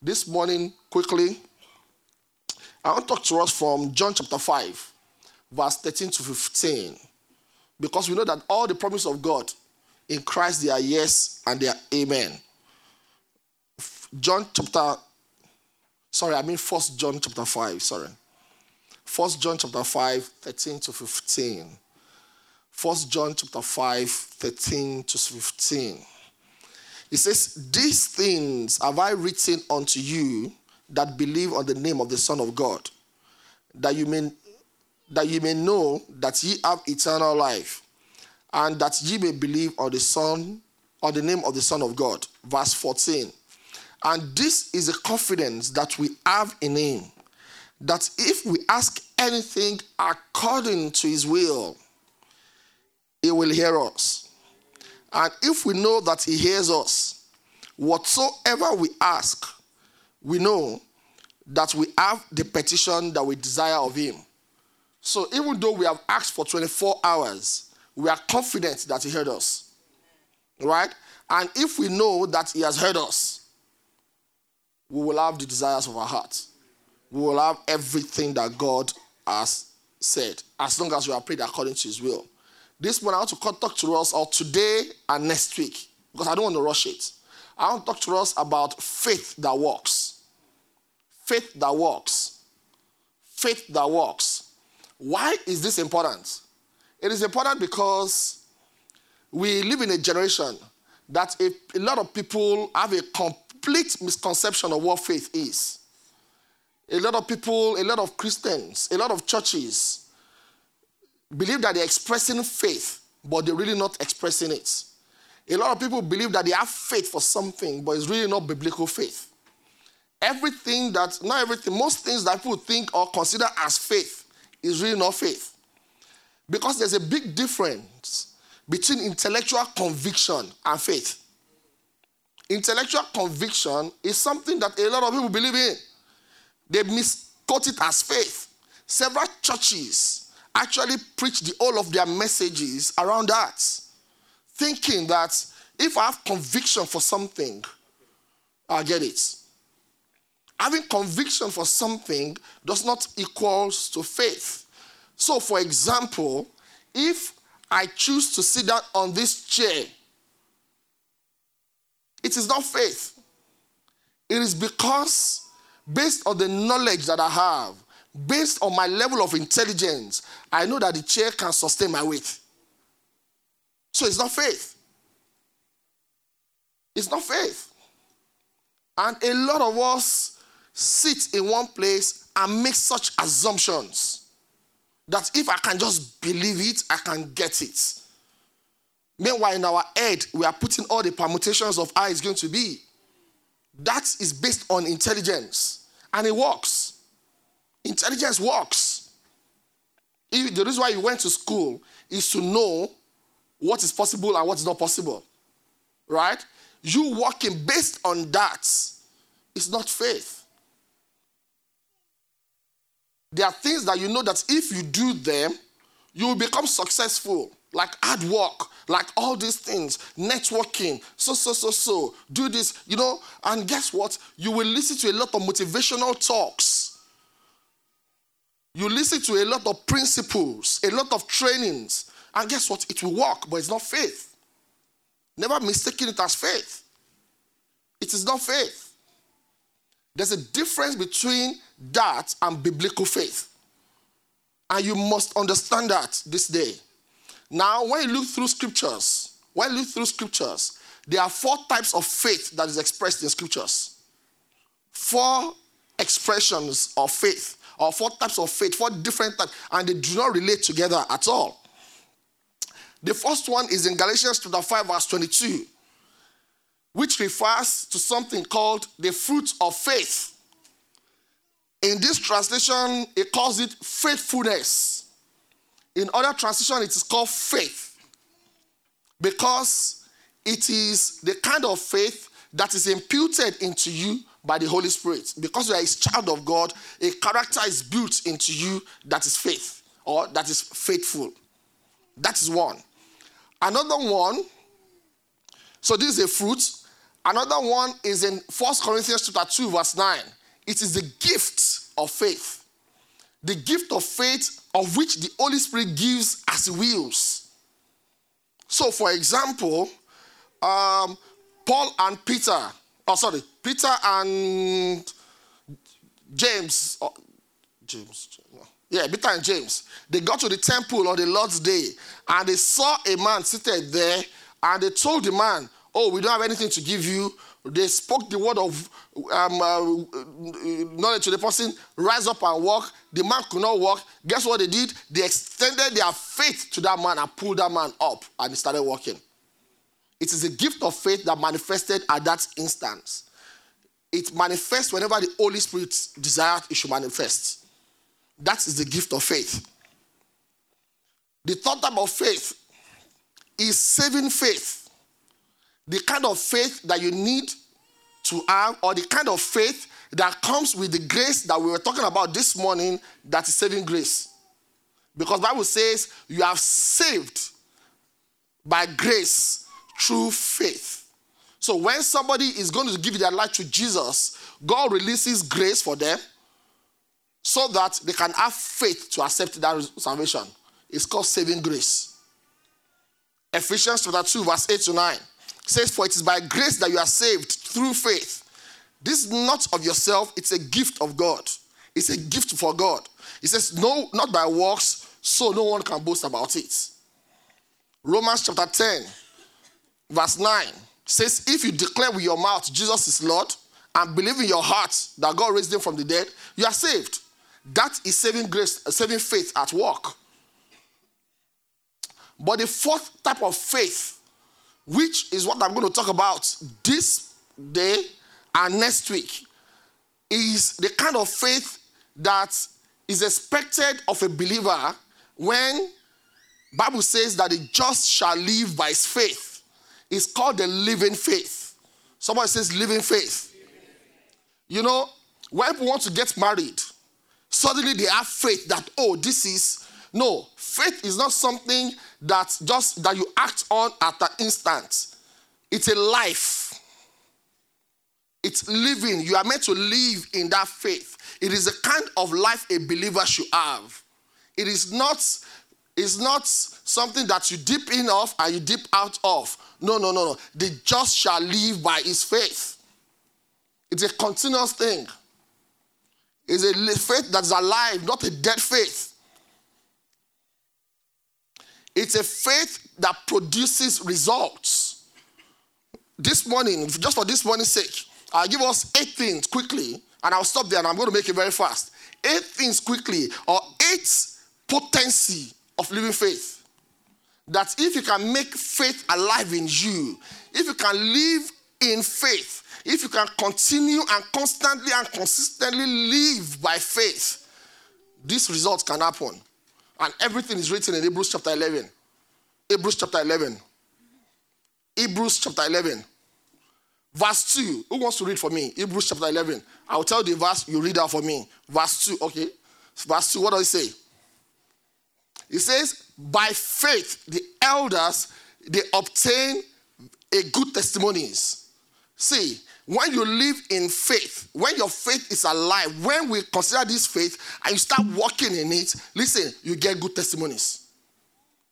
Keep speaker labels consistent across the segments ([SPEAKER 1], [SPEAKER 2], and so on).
[SPEAKER 1] this morning quickly. I want to talk to us from John chapter 5, verse 13 to 15. Because we know that all the promises of God in Christ they are yes and they are amen. John chapter, sorry, I mean first John chapter 5, sorry. First John chapter 5, 13 to 15. First John chapter 5, 13 to 15. It says, These things have I written unto you that believe on the name of the Son of God, that you may that you may know that ye have eternal life, and that ye may believe on the Son, on the name of the Son of God. Verse 14. And this is a confidence that we have in him, that if we ask anything according to his will, he will hear us. And if we know that he hears us, whatsoever we ask, we know that we have the petition that we desire of him. So even though we have asked for 24 hours, we are confident that he heard us. Right? And if we know that he has heard us, we will have the desires of our hearts. We will have everything that God has said, as long as we are prayed according to his will. This morning, I want to talk to us, or today and next week, because I don't want to rush it. I want to talk to us about faith that works. Faith that works. Faith that works. Why is this important? It is important because we live in a generation that a, a lot of people have a complete misconception of what faith is. A lot of people, a lot of Christians, a lot of churches believe that they're expressing faith, but they're really not expressing it. A lot of people believe that they have faith for something, but it's really not biblical faith. Everything that, not everything, most things that people think or consider as faith is really not faith. Because there's a big difference between intellectual conviction and faith. Intellectual conviction is something that a lot of people believe in. They misquote it as faith. Several churches actually preach the whole of their messages around that, thinking that if I have conviction for something, I'll get it. Having conviction for something does not equals to faith. So, for example, if I choose to sit down on this chair, it is not faith. It is because, based on the knowledge that I have, based on my level of intelligence, I know that the chair can sustain my weight. So it's not faith. It's not faith. And a lot of us sit in one place and make such assumptions that if I can just believe it, I can get it. Meanwhile, in our head, we are putting all the permutations of how it's going to be. That is based on intelligence, and it works. Intelligence works. If the reason why you went to school is to know what is possible and what is not possible. Right? You working based on that is not faith. There are things that you know that if you do them, you will become successful. Like hard work, like all these things, networking, so, so, so, so. Do this, you know, and guess what? You will listen to a lot of motivational talks you listen to a lot of principles, a lot of trainings, and guess what? It will work, but it's not faith. Never mistaking it as faith. It is not faith. There's a difference between that and biblical faith. And you must understand that this day. Now, when you look through scriptures, when you look through scriptures, there are four types of faith that is expressed in scriptures. Four expressions of faith or four types of faith, four different types, and they do not relate together at all. The first one is in Galatians chapter 5, verse 22, which refers to something called the fruit of faith. In this translation, it calls it faithfulness. In other translation, it is called faith. Because it is the kind of faith that is imputed into you by the Holy Spirit. Because you are a child of God, a character is built into you that is faith or that is faithful. That is one. Another one, so this is a fruit. Another one is in 1 Corinthians chapter 2, verse 9. It is the gift of faith. The gift of faith of which the Holy Spirit gives as he wills. So, for example, um, Paul and Peter, oh, sorry, Peter and James, oh, James, yeah, Peter and James, they got to the temple on the Lord's day and they saw a man seated there and they told the man, Oh, we don't have anything to give you. They spoke the word of um, uh, knowledge to the person, rise up and walk. The man could not walk. Guess what they did? They extended their faith to that man and pulled that man up and he started walking. It is a gift of faith that manifested at that instance. It manifests whenever the Holy Spirit desired it should manifest. That is the gift of faith. The third type of faith is saving faith. The kind of faith that you need to have, or the kind of faith that comes with the grace that we were talking about this morning, that is saving grace. Because Bible says you have saved by grace through faith. So when somebody is going to give their life to Jesus, God releases grace for them so that they can have faith to accept that salvation. It's called saving grace. Ephesians chapter 2, verse 8 to 9 says, For it is by grace that you are saved through faith. This is not of yourself, it's a gift of God. It's a gift for God. It says, No, not by works, so no one can boast about it. Romans chapter 10, verse 9 says, If you declare with your mouth Jesus is Lord and believe in your heart that God raised him from the dead, you are saved. That is saving grace, uh, saving faith at work. But the fourth type of faith, which is what I'm going to talk about this day and next week, is the kind of faith that is expected of a believer when Bible says that the just shall live by his faith. It's called the living faith. Somebody says living faith. You know, when people want to get married, suddenly they have faith that, oh, this is. No, faith is not something that just that you act on at the instant. It's a life. It's living. You are meant to live in that faith. It is a kind of life a believer should have. It is not, it's not something that you dip in of and you dip out of. No, no, no, no. The just shall live by his faith. It's a continuous thing It's a faith that's alive, not a dead faith. It's a faith that produces results. This morning, just for this morning's sake, I'll give us eight things quickly, and I'll stop there and I'm going to make it very fast. Eight things quickly, or eight potency of living faith. That if you can make faith alive in you, if you can live in faith, if you can continue and constantly and consistently live by faith, these results can happen. And everything is written in Hebrews chapter 11. Hebrews chapter 11. Hebrews chapter 11. Verse 2. Who wants to read for me? Hebrews chapter 11. I'll tell the verse, you read out for me. Verse 2. Okay. Verse 2. What does it say? It says, By faith, the elders they obtain a good testimonies. See, when you live in faith, when your faith is alive, when we consider this faith and you start walking in it, listen, you get good testimonies.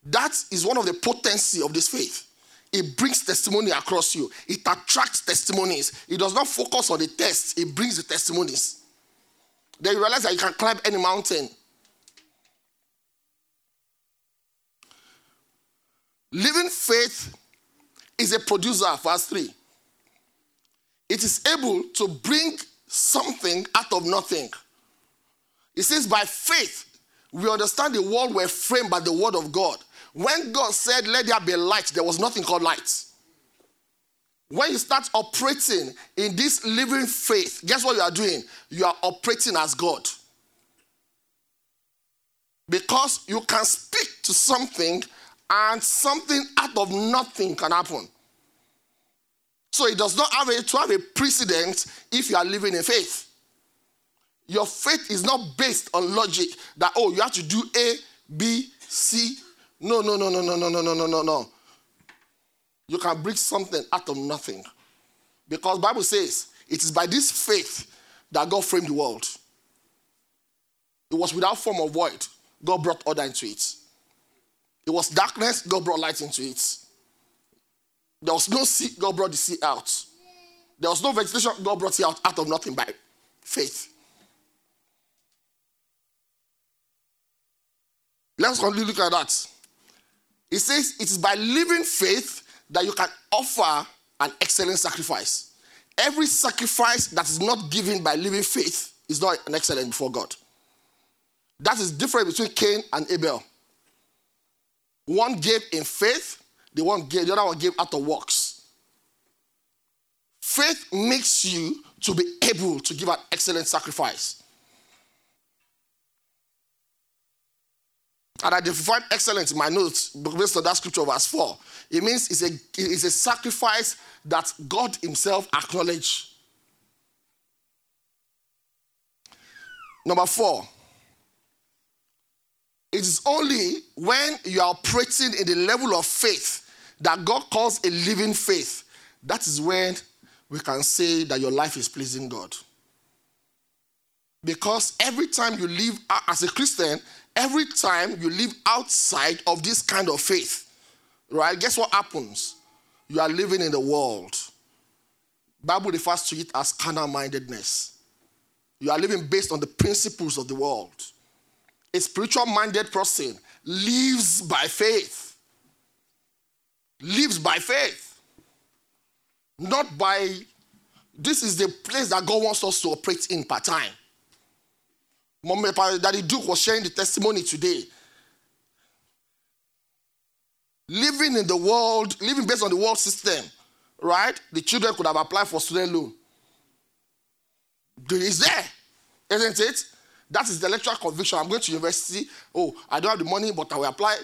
[SPEAKER 1] That is one of the potency of this faith. It brings testimony across you. It attracts testimonies. It does not focus on the test. It brings the testimonies. Then you realize that you can climb any mountain. Living faith is a producer, verse 3 it is able to bring something out of nothing. It says, by faith, we understand the world were framed by the word of God. When God said, Let there be light, there was nothing called light. When you start operating in this living faith, guess what you are doing? You are operating as God. Because you can speak to something and something out of nothing can happen. So it does not have a, to have a precedent if you are living in faith. Your faith is not based on logic that, oh, you have to do A, B, C. No, no, no, no, no, no, no, no, no, no, no. You can bring something out of nothing. Because Bible says it is by this faith that God framed the world. It was without form of void. God brought order into it. It was darkness, God brought light into it. There was no sea, God brought the sea out. There was no vegetation, God brought it out out of nothing by faith. Let's continue look at that. It says it is by living faith that you can offer an excellent sacrifice. Every sacrifice that is not given by living faith is not an excellent before God. That is different between Cain and Abel. One gave in faith, the one gave, the other one gave out of works. Faith makes you to be able to give an excellent sacrifice. And I define excellence in my notes based on that scripture, verse 4. It means it's a, it's a sacrifice that God Himself acknowledged. Number four, it is only when you are operating in the level of faith that God calls a living faith. That is when we can say that your life is pleasing God. Because every time you live as a Christian, every time you live outside of this kind of faith, right? Guess what happens? You are living in the world. Bible refers to it as carnal mindedness. You are living based on the principles of the world. A spiritual minded person lives by faith. Lives by faith. Not by, this is the place that God wants us to operate in part time. Daddy Duke was sharing the testimony today. Living in the world, living based on the world system, right? The children could have applied for student loan. It's there, isn't it? That is the intellectual conviction. I'm going to university. Oh, I don't have the money, but I will apply.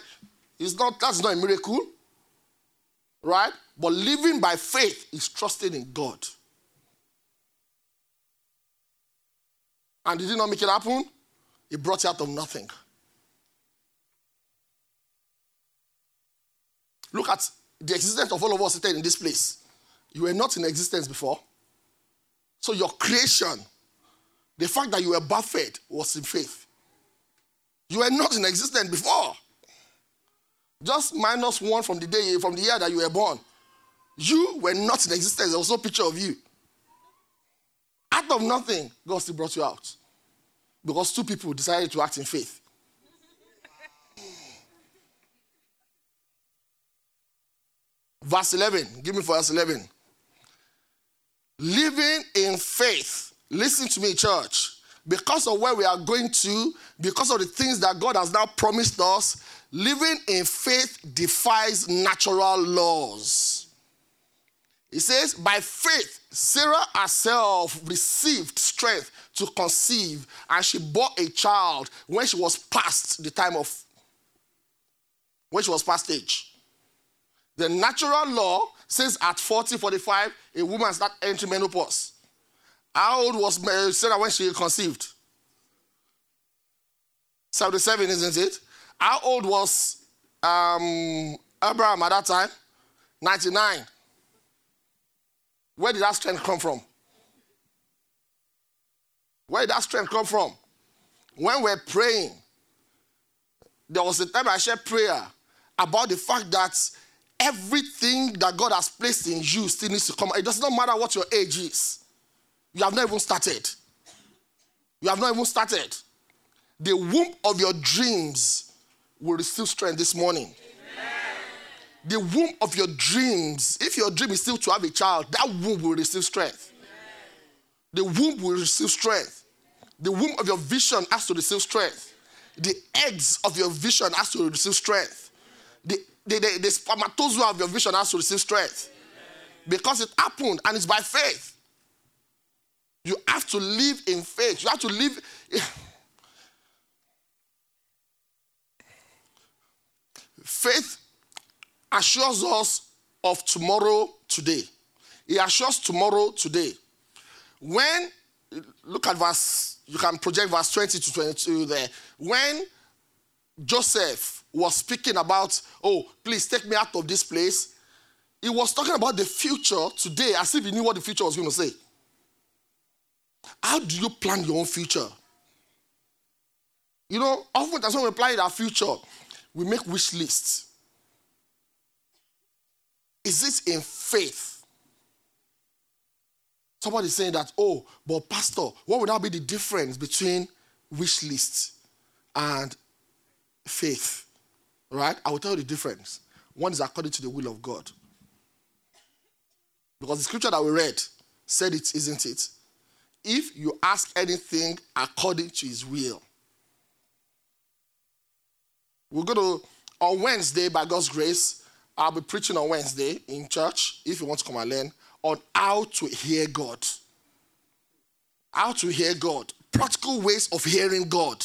[SPEAKER 1] It's not, that's not a miracle. Right? But living by faith is trusting in God. And did he not make it happen? He brought it out of nothing. Look at the existence of all of us sitting in this place. You were not in existence before. So your creation the fact that you were birthed was in faith. You were not in existence before. Just minus one from the day, from the year that you were born. You were not in existence. There was no picture of you. Out of nothing, God still brought you out. Because two people decided to act in faith. verse 11. Give me verse 11. Living in faith Listen to me, church. Because of where we are going to, because of the things that God has now promised us, living in faith defies natural laws. He says, by faith, Sarah herself received strength to conceive, and she bore a child when she was past the time of, when she was past age. The natural law says at 40, 45, a woman start entering menopause. How old was Sarah when she conceived? 77, isn't it? How old was um, Abraham at that time? 99. Where did that strength come from? Where did that strength come from? When we're praying, there was a time I shared prayer about the fact that everything that God has placed in you still needs to come. It does not matter what your age is. You have not even started. You have not even started. The womb of your dreams will receive strength this morning. Amen. The womb of your dreams, if your dream is still to have a child, that womb will receive strength. Amen. The womb will receive strength. The womb of your vision has to receive strength. The eggs of your vision has to receive strength. The, the, the, the spermatozoa of your vision has to receive strength. Amen. Because it happened and it's by faith. You have to live in faith. You have to live. faith assures us of tomorrow today. It assures tomorrow today. When, look at verse, you can project verse 20 to 22 there. When Joseph was speaking about, oh, please take me out of this place, he was talking about the future today as if he knew what the future was going to say. How do you plan your own future? You know, often when we plan our future, we make wish lists. Is this in faith? Somebody's saying that, oh, but Pastor, what would that be the difference between wish lists and faith? Right? I will tell you the difference. One is according to the will of God. Because the scripture that we read said it, isn't it? If you ask anything according to his will. We're going to, on Wednesday, by God's grace, I'll be preaching on Wednesday in church, if you want to come and learn, on how to hear God. How to hear God. Practical ways of hearing God.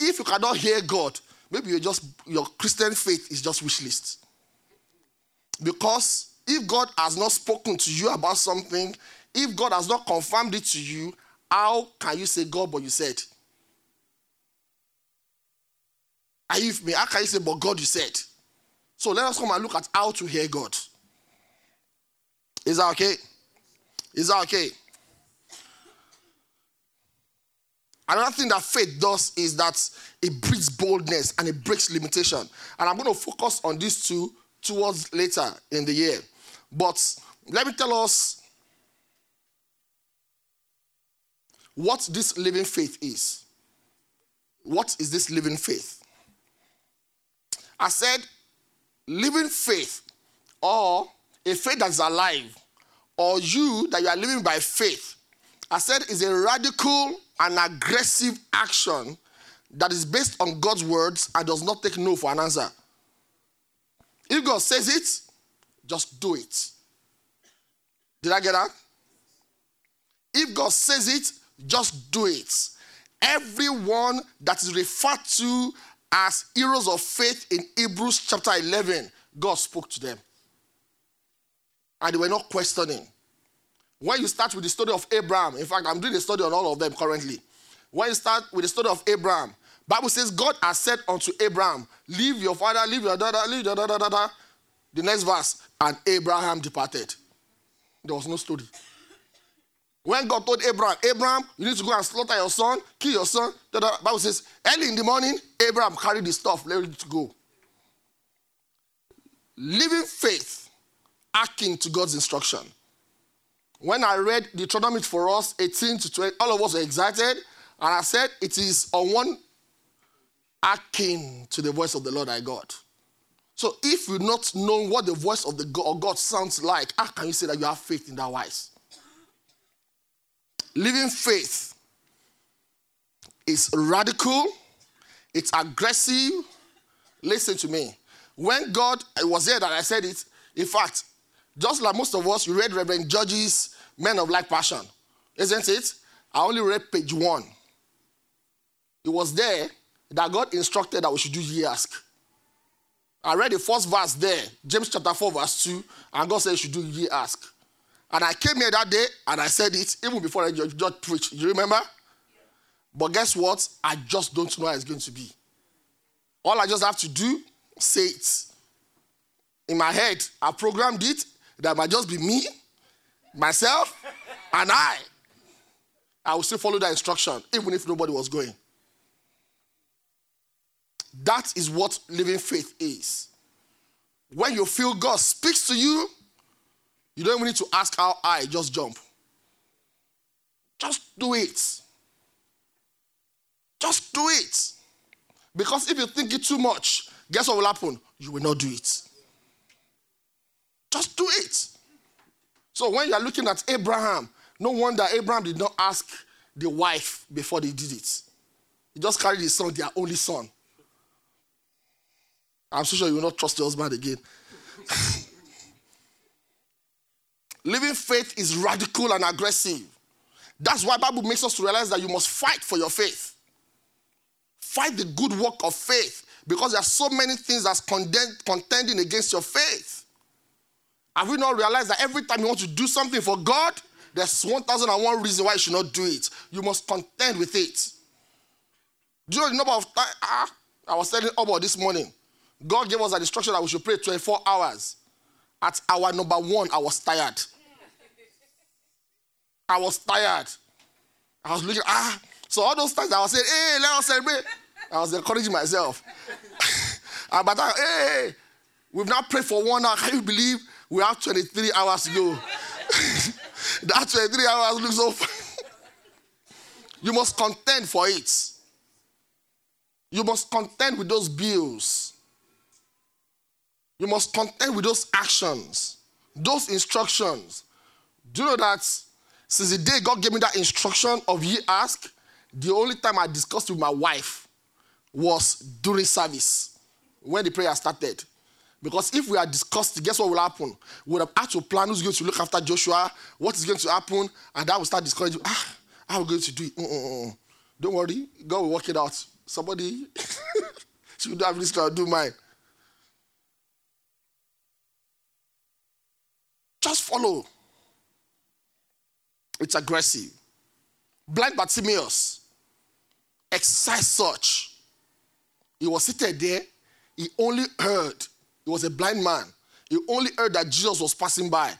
[SPEAKER 1] If you cannot hear God, maybe you're just your Christian faith is just wish list. Because if God has not spoken to you about something, if God has not confirmed it to you, how can you say God, but you said? Are you me? How can you say, but God, you said? So let us come and look at how to hear God. Is that okay? Is that okay? Another thing that faith does is that it breeds boldness and it breaks limitation. And I'm going to focus on these two towards later in the year. But let me tell us what this living faith is. What is this living faith? I said, living faith or a faith that's alive, or you that you are living by faith, I said is a radical and aggressive action that is based on God's words and does not take no for an answer. If God says it, just do it. Did I get that? If God says it, just do it. Everyone that is referred to as heroes of faith in Hebrews chapter 11, God spoke to them. And they were not questioning. When you start with the story of Abraham, in fact, I'm doing a study on all of them currently. When you start with the story of Abraham, Bible says God has said unto Abraham, leave your father, leave your daughter, leave your da da da da. The next verse, and Abraham departed. There was no story. When God told Abraham, Abraham, you need to go and slaughter your son, kill your son. The Bible says, early in the morning, Abraham carried the stuff, ready to go. Living faith, acting to God's instruction. When I read Deuteronomy for us, 18 to 20, all of us were excited. And I said, it is on one acting to the voice of the Lord thy God. So if you not know what the voice of the God, God sounds like, how can you say that you have faith in that wise? Living faith is radical, it's aggressive. Listen to me. When God it was there that I said it, in fact, just like most of us, you read Reverend Judge's Men of Like Passion, isn't it? I only read page one. It was there that God instructed that we should do ye ask. I read the first verse there, James chapter 4, verse 2, and God said you should do ye ask. And I came here that day and I said it even before I just, preached. You remember? But guess what? I just don't know how it's going to be. All I just have to do, say it. In my head, I programmed it that might just be me, myself, and I. I will still follow that instruction, even if nobody was going. That is what living faith is. When you feel God speaks to you, you don't even need to ask how I just jump. Just do it. Just do it. Because if you think it too much, guess what will happen? You will not do it. Just do it. So when you are looking at Abraham, no wonder Abraham did not ask the wife before they did it. He just carried his son, their only son. I'm so sure you will not trust your husband again. Living faith is radical and aggressive. That's why Bible makes us to realize that you must fight for your faith. Fight the good work of faith because there are so many things that's contending against your faith. Have you not realized that every time you want to do something for God, there's 1001 reason why you should not do it. You must contend with it. Do you know the number of time? Ah, I was telling about this morning. God gave us an instruction that we should pray 24 hours. At hour number one, I was tired. I was tired. I was looking, ah. So all those times I was saying, hey, let us celebrate. I was encouraging myself. and by that, hey, we've now prayed for one hour. Can you believe we have 23 hours to go? that 23 hours looks so You must contend for it. You must contend with those bills. You must contend with those actions, those instructions. Do you know that since the day God gave me that instruction of ye ask, the only time I discussed with my wife was during service when the prayer started. Because if we had discussed, guess what will happen? We would have had to plan who's going to look after Joshua, what is going to happen, and that will start discouraging. Ah, how are we going to do it? Mm-mm-mm. Don't worry, God will work it out. Somebody should have this to do mine. Just follow. It's aggressive. Blind Bartimaeus exercised such. He was seated there. He only heard. He was a blind man. He only heard that Jesus was passing by.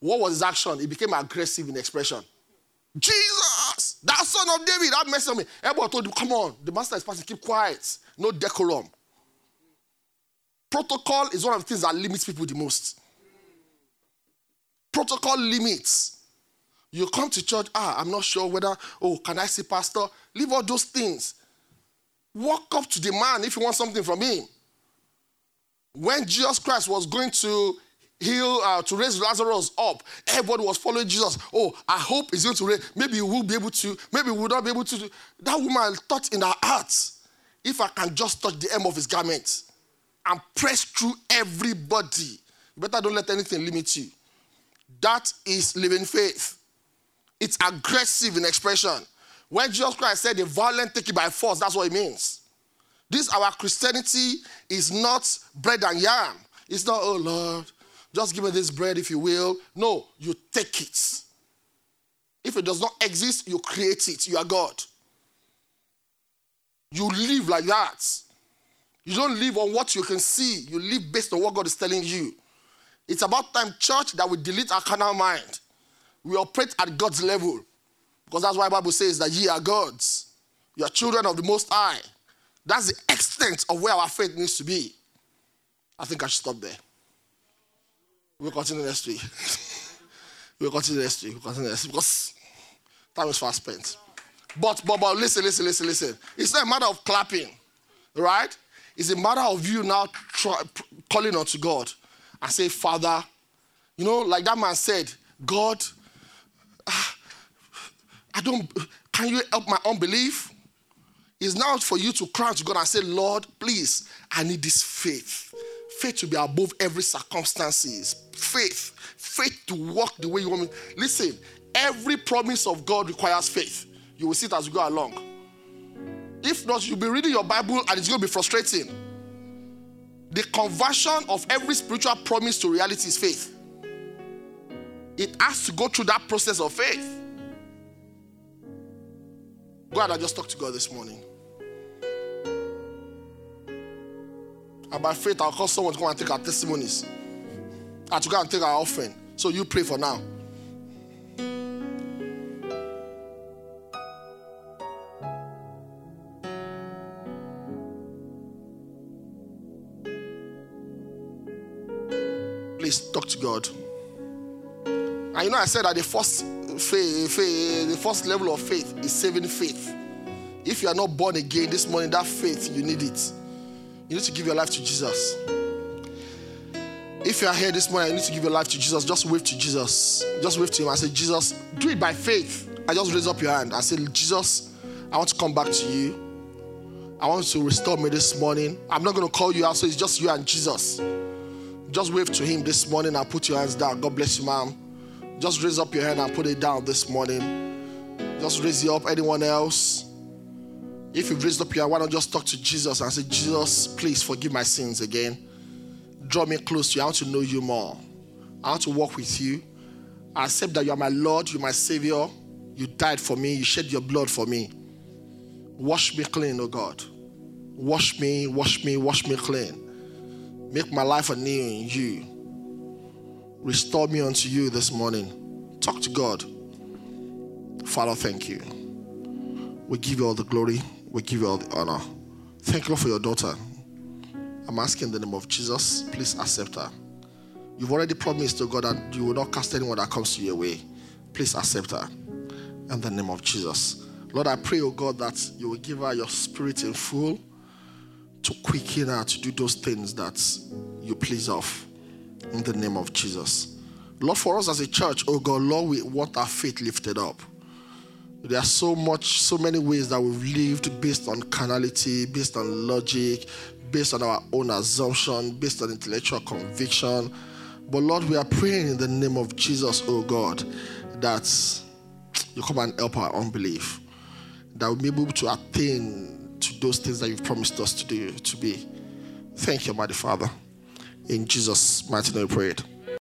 [SPEAKER 1] What was his action? He became aggressive in expression. Jesus, that son of David, that messed me. Everyone told him, come on, the master is passing, keep quiet. No decorum. Protocol is one of the things that limits people the most. Protocol limits. You come to church, ah, I'm not sure whether, oh, can I see pastor? Leave all those things. Walk up to the man if you want something from him. When Jesus Christ was going to heal, uh, to raise Lazarus up, everybody was following Jesus. Oh, I hope he's going to raise. Maybe we will be able to, maybe we will not be able to. That woman thought in her heart, if I can just touch the hem of his garment and press through everybody, you better don't let anything limit you. That is living faith. It's aggressive in expression. When Jesus Christ said the violent take it by force, that's what it means. This our Christianity is not bread and yam. It's not, oh Lord, just give me this bread if you will. No, you take it. If it does not exist, you create it. You are God. You live like that. You don't live on what you can see, you live based on what God is telling you. It's about time, church, that we delete our carnal mind we operate at God's level. Because that's why the Bible says that ye are gods. You are children of the Most High. That's the extent of where our faith needs to be. I think I should stop there. We'll continue next week. we'll continue next week. We'll continue next week because time is fast spent. But, but, but listen, listen, listen, listen. It's not a matter of clapping, right? It's a matter of you now try, calling unto God and say, Father, you know, like that man said, God, Ah, I don't, can you help my unbelief? It's now for you to cry to God and say, Lord, please, I need this faith. Faith to be above every circumstances. Faith. Faith to walk the way you want me. Listen, every promise of God requires faith. You will see it as you go along. If not, you'll be reading your Bible and it's going to be frustrating. The conversion of every spiritual promise to reality is faith. It has to go through that process of faith. God, I just talked to God this morning. And by faith, I'll call someone to come and take our testimonies. I to go and take our offering. So you pray for now. Please talk to God. And you know, I said that the first faith, faith, the first level of faith is saving faith. If you are not born again this morning, that faith, you need it. You need to give your life to Jesus. If you are here this morning, you need to give your life to Jesus. Just wave to Jesus. Just wave to him and say, Jesus, do it by faith. I just raise up your hand I say, Jesus, I want to come back to you. I want to restore me this morning. I'm not going to call you out, so it's just you and Jesus. Just wave to him this morning and put your hands down. God bless you, ma'am. Just raise up your hand and put it down this morning. Just raise it up. Anyone else? If you've raised up your hand, why not just talk to Jesus and say, Jesus, please forgive my sins again. Draw me close to you. I want to know you more. I want to walk with you. I accept that you are my Lord, you're my Savior. You died for me, you shed your blood for me. Wash me clean, oh God. Wash me, wash me, wash me clean. Make my life anew in you. Restore me unto you this morning. Talk to God. Father, thank you. We give you all the glory. We give you all the honor. Thank you for your daughter. I'm asking in the name of Jesus, please accept her. You've already promised to God that you will not cast anyone that comes to your way. Please accept her. In the name of Jesus. Lord, I pray, oh God, that you will give her your spirit in full to quicken her to do those things that you please of. In the name of Jesus. Lord, for us as a church, oh God, Lord, we want our faith lifted up. There are so much, so many ways that we've lived based on carnality, based on logic, based on our own assumption, based on intellectual conviction. But Lord, we are praying in the name of Jesus, oh God, that you come and help our unbelief, that we'll be able to attain to those things that you've promised us to do, to be. Thank you, mighty Father. In Jesus' mighty name, we prayed.